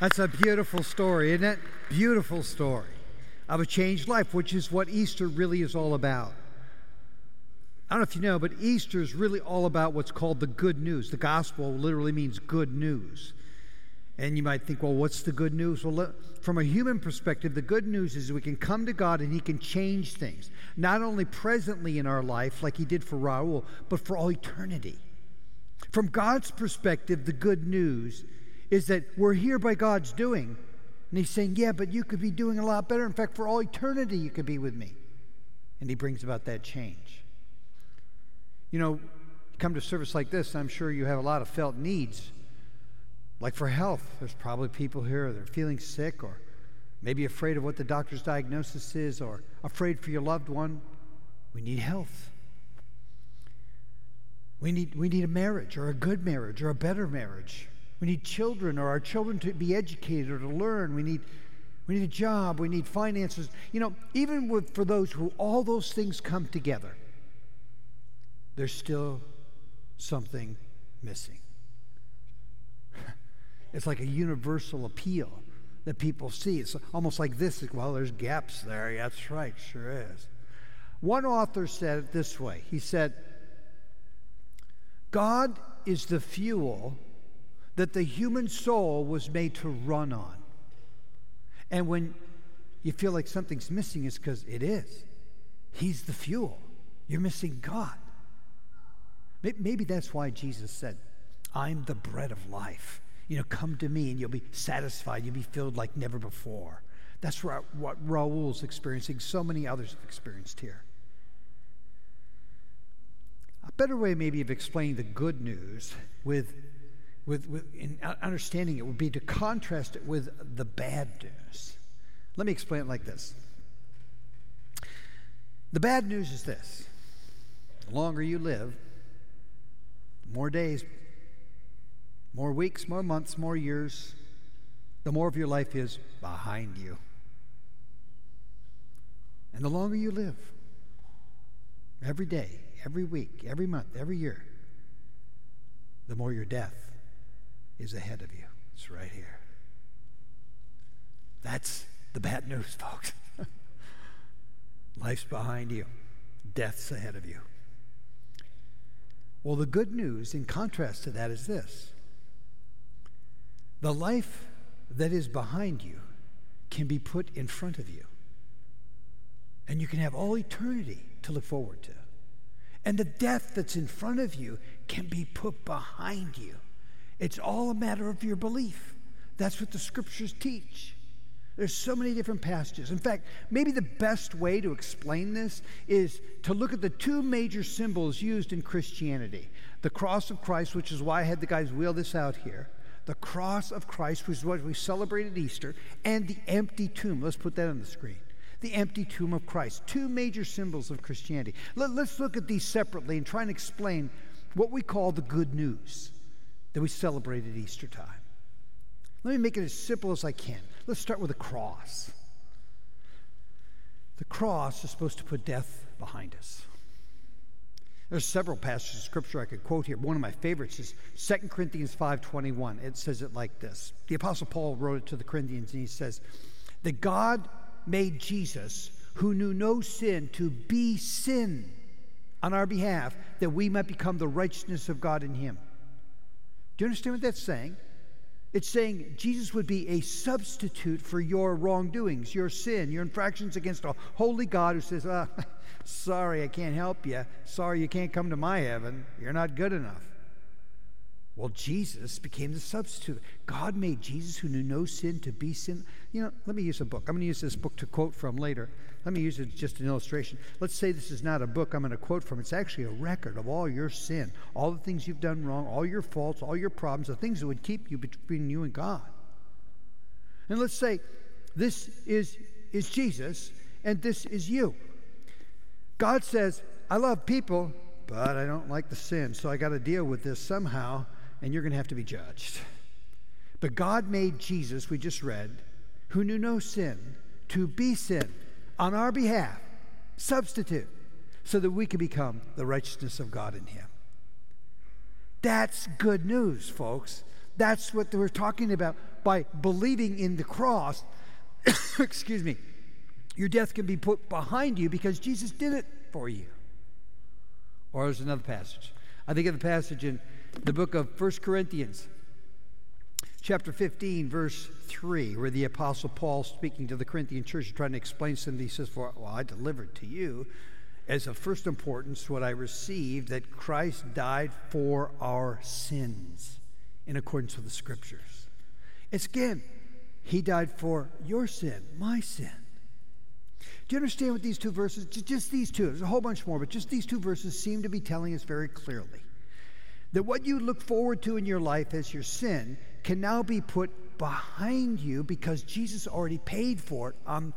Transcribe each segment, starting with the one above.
That's a beautiful story, isn't it? Beautiful story of a changed life, which is what Easter really is all about. I don't know if you know, but Easter is really all about what's called the good news. The gospel literally means good news. And you might think, well, what's the good news? Well, from a human perspective, the good news is we can come to God and He can change things, not only presently in our life, like He did for Raul, but for all eternity. From God's perspective, the good news is that we're here by God's doing. And He's saying, yeah, but you could be doing a lot better. In fact, for all eternity, you could be with me. And He brings about that change. You know, you come to a service like this, I'm sure you have a lot of felt needs. Like for health, there's probably people here that are feeling sick or maybe afraid of what the doctor's diagnosis is or afraid for your loved one. We need health. We need, we need a marriage or a good marriage or a better marriage. We need children or our children to be educated or to learn. We need, we need a job. We need finances. You know, even with, for those who all those things come together, there's still something missing. It's like a universal appeal that people see. It's almost like this well, there's gaps there. That's right, sure is. One author said it this way He said, God is the fuel that the human soul was made to run on. And when you feel like something's missing, it's because it is. He's the fuel. You're missing God. Maybe that's why Jesus said, I'm the bread of life. You know, come to me and you'll be satisfied. You'll be filled like never before. That's what Raul's experiencing, so many others have experienced here. A better way, maybe, of explaining the good news with, with, with in understanding it would be to contrast it with the bad news. Let me explain it like this. The bad news is this the longer you live, more days, more weeks, more months, more years, the more of your life is behind you. And the longer you live, every day, every week, every month, every year, the more your death is ahead of you. It's right here. That's the bad news, folks. Life's behind you, death's ahead of you. Well, the good news, in contrast to that, is this the life that is behind you can be put in front of you. And you can have all eternity to look forward to. And the death that's in front of you can be put behind you. It's all a matter of your belief. That's what the scriptures teach. There's so many different passages. In fact, maybe the best way to explain this is to look at the two major symbols used in Christianity the cross of Christ, which is why I had the guys wheel this out here, the cross of Christ, which is what we celebrated Easter, and the empty tomb. Let's put that on the screen. The empty tomb of Christ. Two major symbols of Christianity. Let, us look at these separately and try and explain what we call the good news that we celebrate at Easter time. Let me make it as simple as I can. Let's start with the cross. The cross is supposed to put death behind us. There's several passages of scripture I could quote here. One of my favorites is 2 Corinthians 5:21. It says it like this. The apostle Paul wrote it to the Corinthians and he says, "That God made Jesus, who knew no sin, to be sin on our behalf, that we might become the righteousness of God in him." Do you understand what that's saying? It's saying Jesus would be a substitute for your wrongdoings, your sin, your infractions against a holy God who says, ah, sorry, I can't help you. Sorry, you can't come to my heaven. You're not good enough. Well, Jesus became the substitute. God made Jesus, who knew no sin, to be sin. You know, let me use a book. I'm going to use this book to quote from later. Let me use it just an illustration. Let's say this is not a book I'm going to quote from. It's actually a record of all your sin, all the things you've done wrong, all your faults, all your problems, the things that would keep you between you and God. And let's say this is, is Jesus and this is you. God says, I love people, but I don't like the sin, so I got to deal with this somehow and you're going to have to be judged. But God made Jesus, we just read, who knew no sin, to be sin on our behalf, substitute, so that we can become the righteousness of God in Him. That's good news, folks. That's what we're talking about by believing in the cross. excuse me. Your death can be put behind you because Jesus did it for you. Or there's another passage. I think of the passage in the book of First Corinthians, chapter 15, verse 3, where the Apostle Paul, speaking to the Corinthian church, trying to explain something. He says, Well, I delivered to you as of first importance what I received that Christ died for our sins in accordance with the scriptures. It's again, He died for your sin, my sin. Do you understand what these two verses, just these two, there's a whole bunch more, but just these two verses seem to be telling us very clearly that what you look forward to in your life as your sin can now be put behind you because Jesus already paid for it on,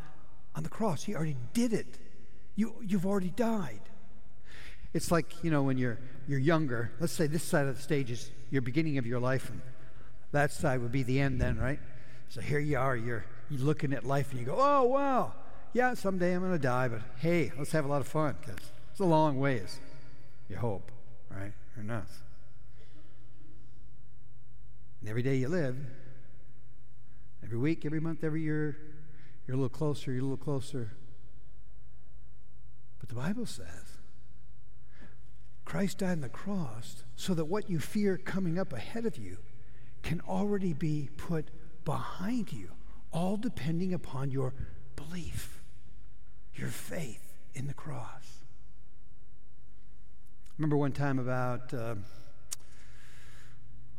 on the cross. He already did it. You, you've already died. It's like, you know, when you're, you're younger, let's say this side of the stage is your beginning of your life, and that side would be the end then, right? So here you are, you're, you're looking at life, and you go, oh, wow, yeah, someday I'm going to die, but hey, let's have a lot of fun because it's a long ways. You hope, right? Or not. And every day you live, every week, every month, every year, you're a little closer, you're a little closer. But the Bible says Christ died on the cross so that what you fear coming up ahead of you can already be put behind you, all depending upon your belief, your faith in the cross. Remember one time about. Uh,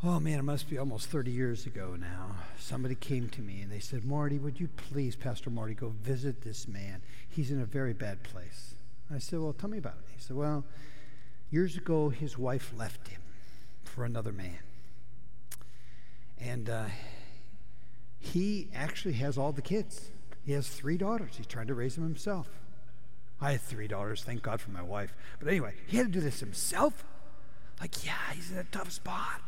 oh man, it must be almost 30 years ago now. Somebody came to me and they said, Marty, would you please, Pastor Marty, go visit this man? He's in a very bad place. I said, Well, tell me about it. He said, Well, years ago, his wife left him for another man. And uh, he actually has all the kids. He has three daughters. He's trying to raise them himself. I had three daughters, thank God for my wife. But anyway, he had to do this himself. Like, yeah, he's in a tough spot.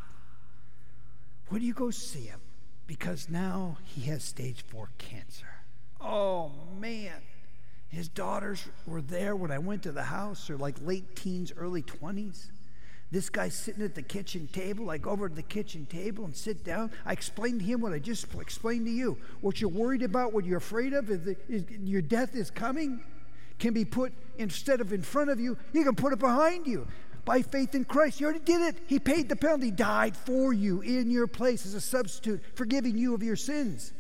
Would you go see him? Because now he has stage four cancer. Oh, man. His daughters were there when I went to the house. They're like late teens, early 20s. This guy's sitting at the kitchen table. I go over to the kitchen table and sit down. I explain to him what I just explained to you. What you're worried about, what you're afraid of, is, is your death is coming, can be put instead of in front of you, you can put it behind you by faith in Christ. You already did it. He paid the penalty, died for you in your place as a substitute, forgiving you of your sins.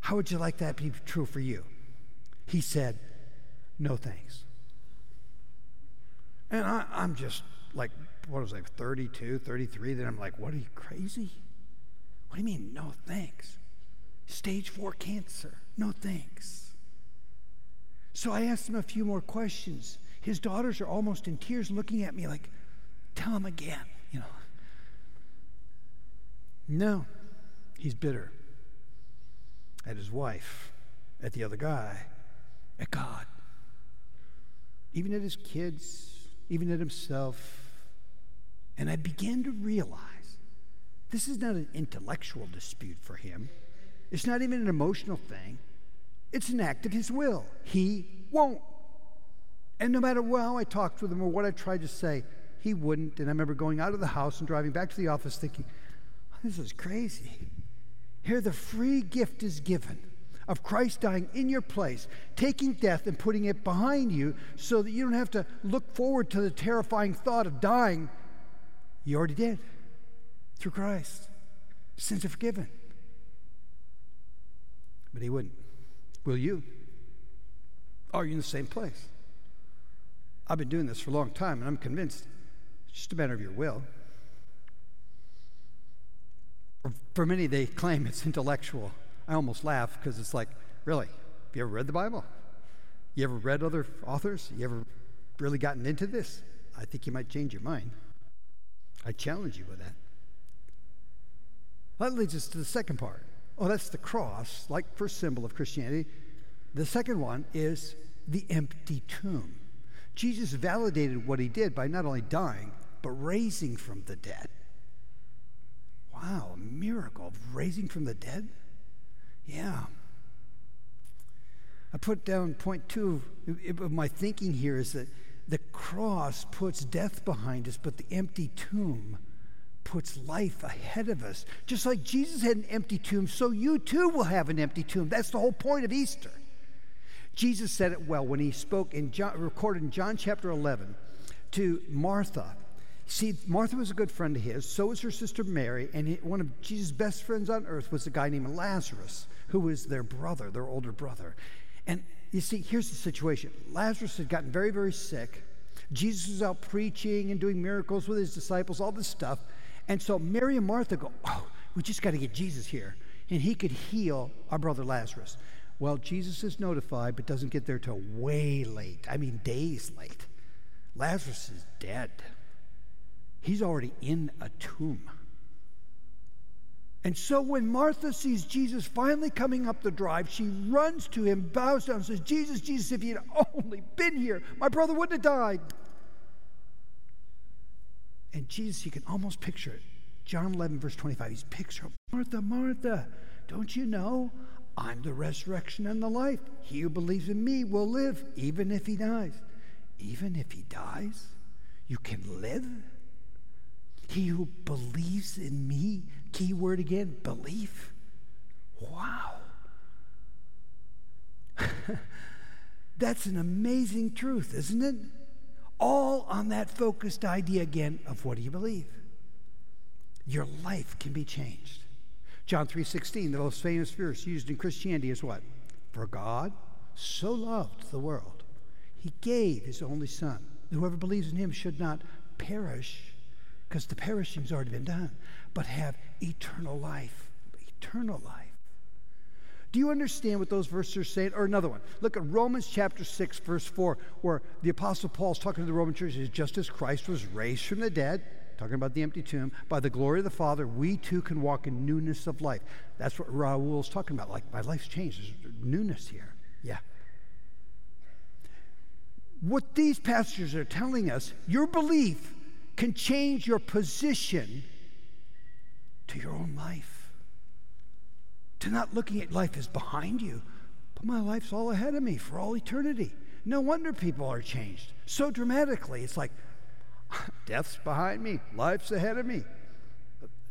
How would you like that to be true for you? He said, No thanks. And I, am just like, what was I, 32, 33? Then I'm like, What are you crazy? What do you mean, no thanks? Stage four cancer, no thanks. So I asked him a few more questions. His daughters are almost in tears looking at me like, tell him again, you know. No, he's bitter at his wife, at the other guy, at God, even at his kids, even at himself. And I began to realize this is not an intellectual dispute for him. It's not even an emotional thing. It's an act of his will. He won't and no matter how I talked with him or what I tried to say, he wouldn't. And I remember going out of the house and driving back to the office thinking, oh, this is crazy. Here, the free gift is given of Christ dying in your place, taking death and putting it behind you so that you don't have to look forward to the terrifying thought of dying. You already did through Christ. Sins are forgiven. But he wouldn't. Will you? Are you in the same place? I've been doing this for a long time, and I'm convinced it's just a matter of your will. For many, they claim it's intellectual. I almost laugh because it's like, really? Have you ever read the Bible? You ever read other authors? You ever really gotten into this? I think you might change your mind. I challenge you with that. That leads us to the second part. Oh, that's the cross, like first symbol of Christianity. The second one is the empty tomb. Jesus validated what he did by not only dying, but raising from the dead. Wow, a miracle of raising from the dead? Yeah. I put down point two of my thinking here is that the cross puts death behind us, but the empty tomb puts life ahead of us. Just like Jesus had an empty tomb, so you too will have an empty tomb. That's the whole point of Easter. Jesus said it well when he spoke in John, recorded in John chapter 11 to Martha. See, Martha was a good friend of his, so was her sister Mary, and one of Jesus' best friends on earth was a guy named Lazarus, who was their brother, their older brother. And you see, here's the situation Lazarus had gotten very, very sick. Jesus was out preaching and doing miracles with his disciples, all this stuff. And so Mary and Martha go, Oh, we just got to get Jesus here. And he could heal our brother Lazarus. Well, Jesus is notified, but doesn't get there till way late. I mean, days late. Lazarus is dead. He's already in a tomb. And so when Martha sees Jesus finally coming up the drive, she runs to him, bows down, and says, Jesus, Jesus, if you'd only been here, my brother wouldn't have died. And Jesus, you can almost picture it. John 11, verse 25, he's picturing Martha, Martha, don't you know I'm the resurrection and the life. He who believes in me will live, even if he dies. Even if he dies, you can live. He who believes in me, key word again, belief. Wow. That's an amazing truth, isn't it? All on that focused idea again of what do you believe? Your life can be changed. John 3:16, the most famous verse used in Christianity is what? For God so loved the world, he gave his only son. Whoever believes in him should not perish, because the perishing's already been done, but have eternal life. Eternal life. Do you understand what those verses are saying? Or another one. Look at Romans chapter 6, verse 4, where the Apostle Paul's talking to the Roman church. He Says, just as Christ was raised from the dead, talking about the empty tomb, by the glory of the Father, we too can walk in newness of life. That's what Raul's talking about. Like, my life's changed. There's newness here. Yeah. What these passages are telling us, your belief can change your position to your own life. To not looking at life as behind you, but my life's all ahead of me for all eternity. No wonder people are changed so dramatically. It's like, Death's behind me, life's ahead of me.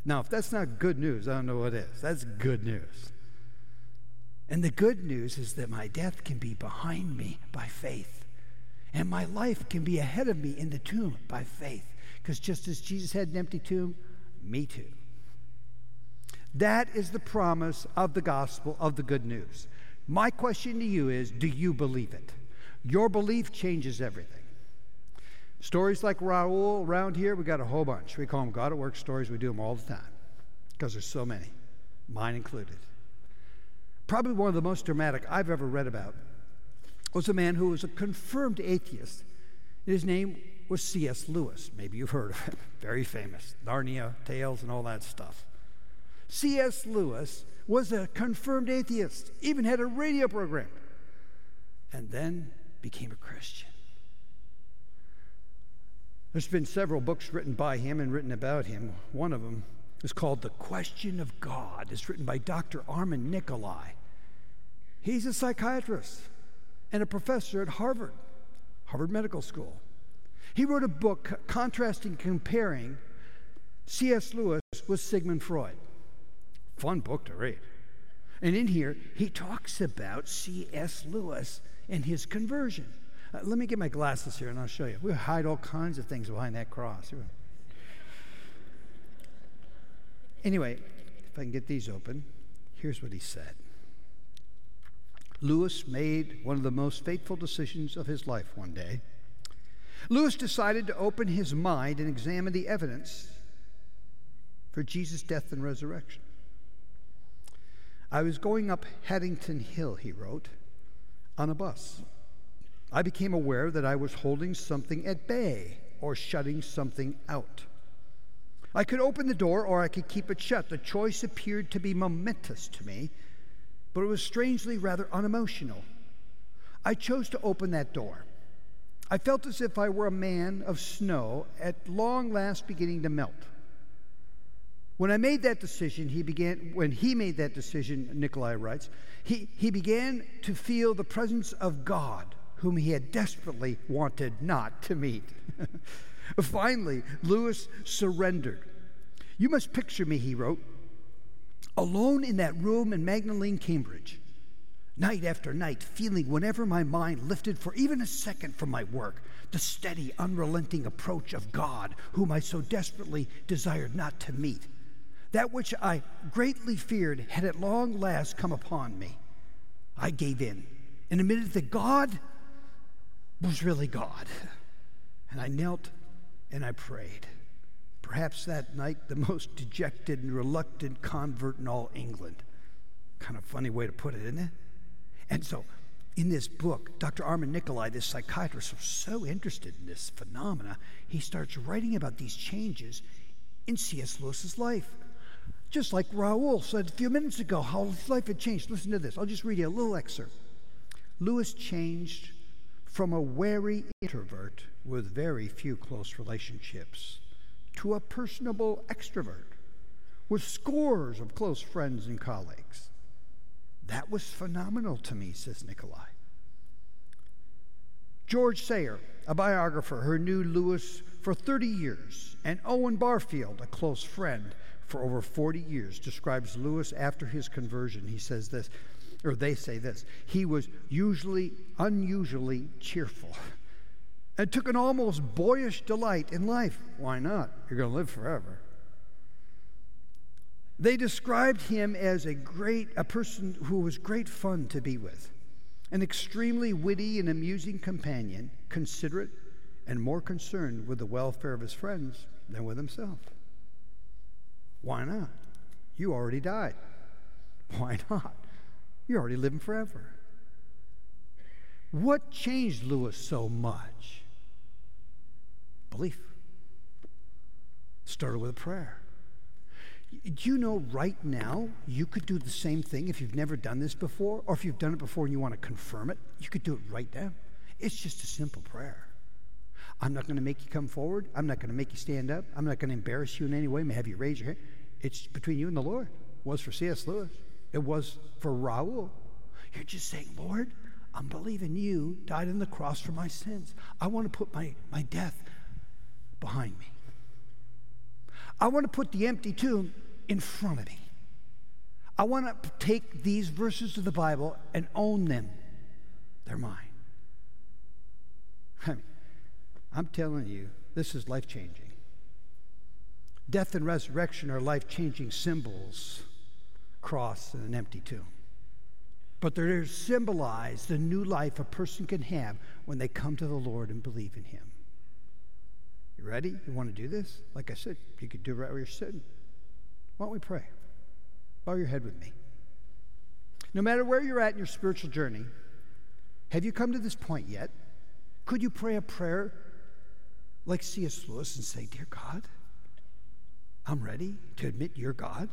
Now, if that's not good news, I don't know what is. That's good news. And the good news is that my death can be behind me by faith, and my life can be ahead of me in the tomb by faith. Because just as Jesus had an empty tomb, me too. That is the promise of the gospel of the good news. My question to you is do you believe it? Your belief changes everything. Stories like Raul around here, we got a whole bunch. We call them God at Work stories. We do them all the time because there's so many, mine included. Probably one of the most dramatic I've ever read about was a man who was a confirmed atheist. His name was C.S. Lewis. Maybe you've heard of him. Very famous. Narnia, Tales, and all that stuff. C.S. Lewis was a confirmed atheist, even had a radio program, and then became a Christian. There's been several books written by him and written about him. One of them is called The Question of God. It's written by Dr. Armand Nicholi. He's a psychiatrist and a professor at Harvard, Harvard Medical School. He wrote a book contrasting, comparing C.S. Lewis with Sigmund Freud. Fun book to read. And in here, he talks about C.S. Lewis and his conversion. Uh, let me get my glasses here and I'll show you. We hide all kinds of things behind that cross. Anyway, if I can get these open, here's what he said. Lewis made one of the most fateful decisions of his life one day. Lewis decided to open his mind and examine the evidence for Jesus' death and resurrection. I was going up Headington Hill, he wrote, on a bus. I became aware that I was holding something at bay or shutting something out. I could open the door or I could keep it shut. The choice appeared to be momentous to me, but it was strangely rather unemotional. I chose to open that door. I felt as if I were a man of snow at long last beginning to melt. When I made that decision, he began, when he made that decision, Nicholi writes, he, he began to feel the presence of God whom he had desperately wanted not to meet. Finally, Lewis surrendered. You must picture me, he wrote, alone in that room in Magdalene, Cambridge, night after night, feeling whenever my mind lifted for even a second from my work the steady, unrelenting approach of God, whom I so desperately desired not to meet. That which I greatly feared had at long last come upon me. I gave in and admitted that God was really God. And I knelt and I prayed. Perhaps that night, the most dejected and reluctant convert in all England. Kind of funny way to put it, isn't it? And so, in this book, Dr. Armand Nicholi, this psychiatrist, was so interested in this phenomena, he starts writing about these changes in C.S. Lewis's life. Just like Raoul said a few minutes ago, how his life had changed. Listen to this. I'll just read you a little excerpt. Lewis changed from a wary introvert with very few close relationships to a personable extrovert with scores of close friends and colleagues. That was phenomenal to me, says Nicholi. George Sayer, a biographer who knew Lewis for 30 years, and Owen Barfield, a close friend for over 40 years, describes Lewis after his conversion. He says this, or they say this he was usually unusually cheerful and took an almost boyish delight in life. Why not? You're going to live forever. They described him as a great a person who was great fun to be with, an extremely witty and amusing companion, considerate and more concerned with the welfare of his friends than with himself. Why not? You already died. Why not? You're already living forever. What changed Lewis so much? Belief. Started with a prayer. Do you know right now you could do the same thing if you've never done this before, or if you've done it before and you want to confirm it? You could do it right now. It's just a simple prayer. I'm not going to make you come forward. I'm not going to make you stand up. I'm not going to embarrass you in any way. May have you raise your hand. It's between you and the Lord. It was for C.S. Lewis. It was for Raoul. You're just saying, Lord, I'm believing you died on the cross for my sins. I want to put my, my death behind me. I want to put the empty tomb in front of me. I want to take these verses of the Bible and own them. They're mine. I mean, I'm telling you, this is life changing. Death and resurrection are life changing symbols cross and an empty tomb. But they're symbolize the new life a person can have when they come to the Lord and believe in Him. You ready? You want to do this? Like I said, you could do it right where you're sitting. Why don't we pray? Bow your head with me. No matter where you're at in your spiritual journey, have you come to this point yet? Could you pray a prayer like C.S. Lewis and say, Dear God, I'm ready to admit you're God?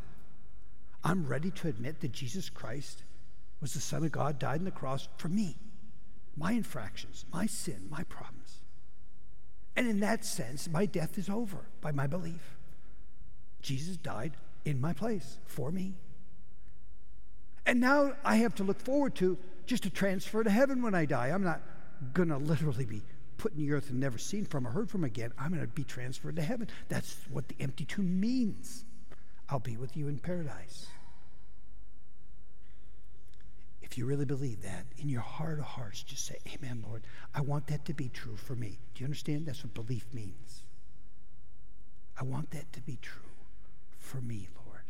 I'm ready to admit that Jesus Christ was the Son of God, died on the cross for me, my infractions, my sin, my problems. And in that sense, my death is over by my belief. Jesus died in my place for me. And now I have to look forward to just a transfer to heaven when I die. I'm not going to literally be put in the earth and never seen from or heard from again. I'm going to be transferred to heaven. That's what the empty tomb means. I'll be with you in paradise. If you really believe that in your heart of hearts, just say, Amen, Lord. I want that to be true for me. Do you understand? That's what belief means. I want that to be true for me, Lord.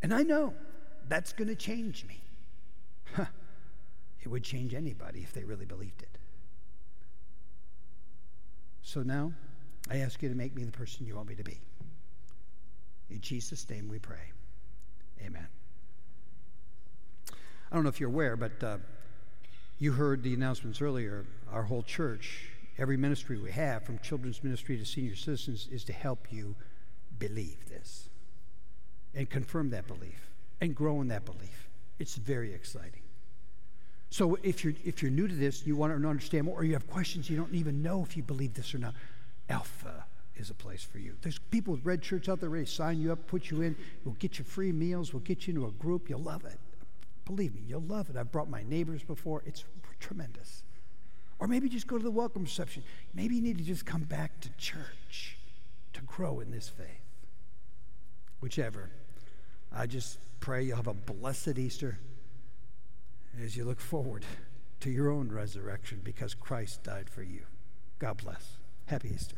And I know that's going to change me. it would change anybody if they really believed it. So now, I ask you to make me the person you want me to be. In Jesus' name we pray. Amen. I don't know if you're aware, but uh, you heard the announcements earlier. Our whole church, every ministry we have, from children's ministry to senior citizens, is to help you believe this and confirm that belief and grow in that belief. It's very exciting. So if you're if you're new to this, you want to understand more, or you have questions, you don't even know if you believe this or not. Alpha is a place for you. There's people with red shirts out there ready to sign you up, put you in. We'll get you free meals. We'll get you into a group. You'll love it. Believe me, you'll love it. I've brought my neighbors before. It's tremendous. Or maybe just go to the welcome reception. Maybe you need to just come back to church to grow in this faith. whichever. I just pray you'll have a blessed Easter as you look forward to your own resurrection because Christ died for you. God bless. Happy Easter.